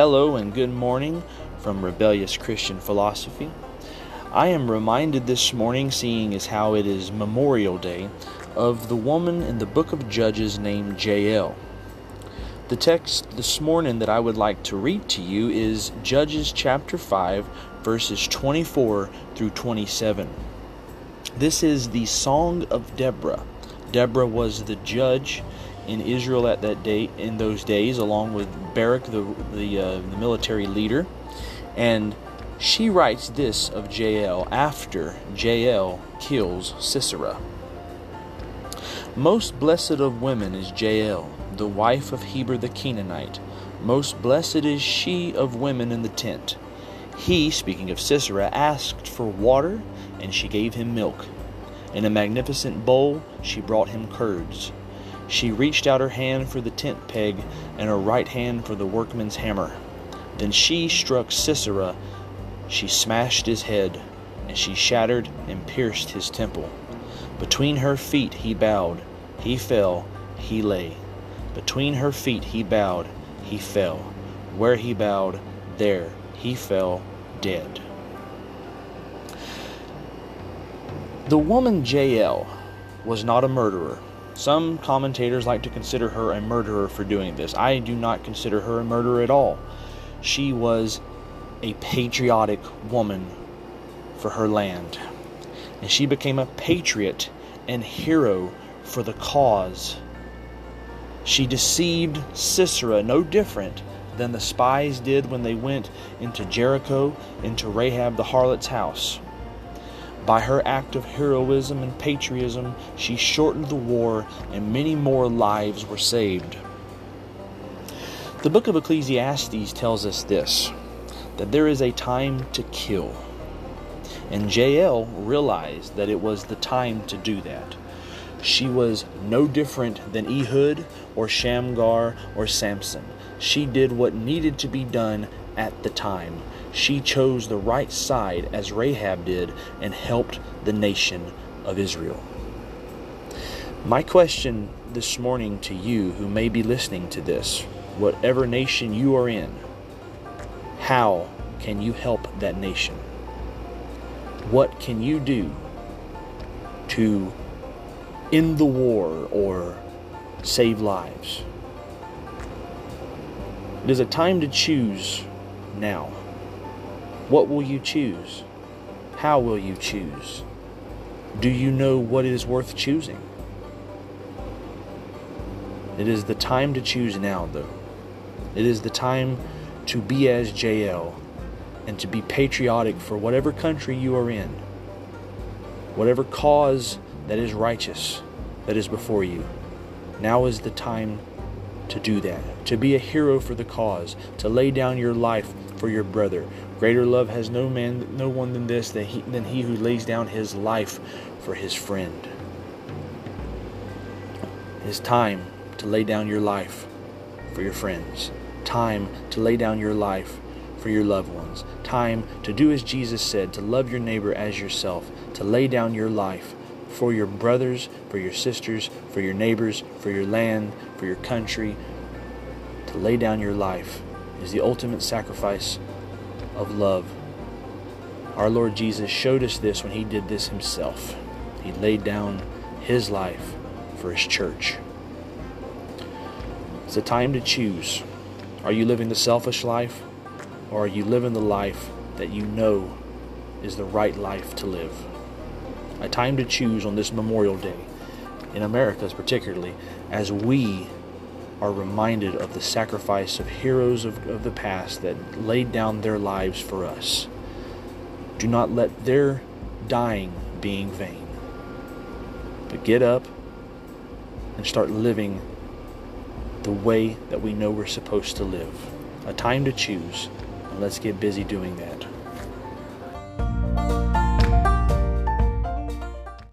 Hello and good morning from Rebellious Christian Philosophy. I am reminded this morning, seeing as how it is Memorial Day, of the woman in the book of Judges named Jael. The text this morning that I would like to read to you is Judges chapter 5, verses 24 through 27. This is the Song of Deborah. Deborah was the judge in Israel at that date in those days, along with Barak, the the, uh, the military leader, and she writes this of Jael after Jael kills Sisera. Most blessed of women is Jael, the wife of Heber the Canaanite. Most blessed is she of women in the tent. He, speaking of Sisera, asked for water, and she gave him milk. In a magnificent bowl, she brought him curds. She reached out her hand for the tent peg and her right hand for the workman's hammer. Then she struck Sisera. She smashed his head, and she shattered and pierced his temple. Between her feet he bowed, he fell, he lay. Between her feet he bowed, he fell. Where he bowed, there he fell dead. The woman Jael was not a murderer. Some commentators like to consider her a murderer for doing this. I do not consider her a murderer at all. She was a patriotic woman for her land. And she became a patriot and hero for the cause. She deceived Sisera no different than the spies did when they went into Jericho, into Rahab the harlot's house. By her act of heroism and patriotism, she shortened the war, and many more lives were saved. The book of Ecclesiastes tells us this that there is a time to kill. And Jael realized that it was the time to do that. She was no different than Ehud or Shamgar or Samson. She did what needed to be done at the time. She chose the right side as Rahab did and helped the nation of Israel. My question this morning to you who may be listening to this, whatever nation you are in, how can you help that nation? What can you do to end the war or save lives? It is a time to choose now. What will you choose? How will you choose? Do you know what is worth choosing? It is the time to choose now, though. It is the time to be as Jael and to be patriotic for whatever country you are in, whatever cause that is righteous that is before you. Now is the time to do that, to be a hero for the cause, to lay down your life for your brother. Greater love has no man, no one than this, than he, than he who lays down his life for his friend. It is time to lay down your life for your friends. Time to lay down your life for your loved ones. Time to do as Jesus said, to love your neighbor as yourself, to lay down your life for your brothers, for your sisters, for your neighbors, for your land, for your country. To lay down your life is the ultimate sacrifice of love. Our Lord Jesus showed us this when he did this himself. He laid down his life for his church. It's a time to choose. Are you living the selfish life or are you living the life that you know is the right life to live? A time to choose on this Memorial Day, in America particularly, as we are reminded of the sacrifice of heroes of, of the past that laid down their lives for us. Do not let their dying be in vain. But get up and start living the way that we know we're supposed to live. A time to choose, and let's get busy doing that.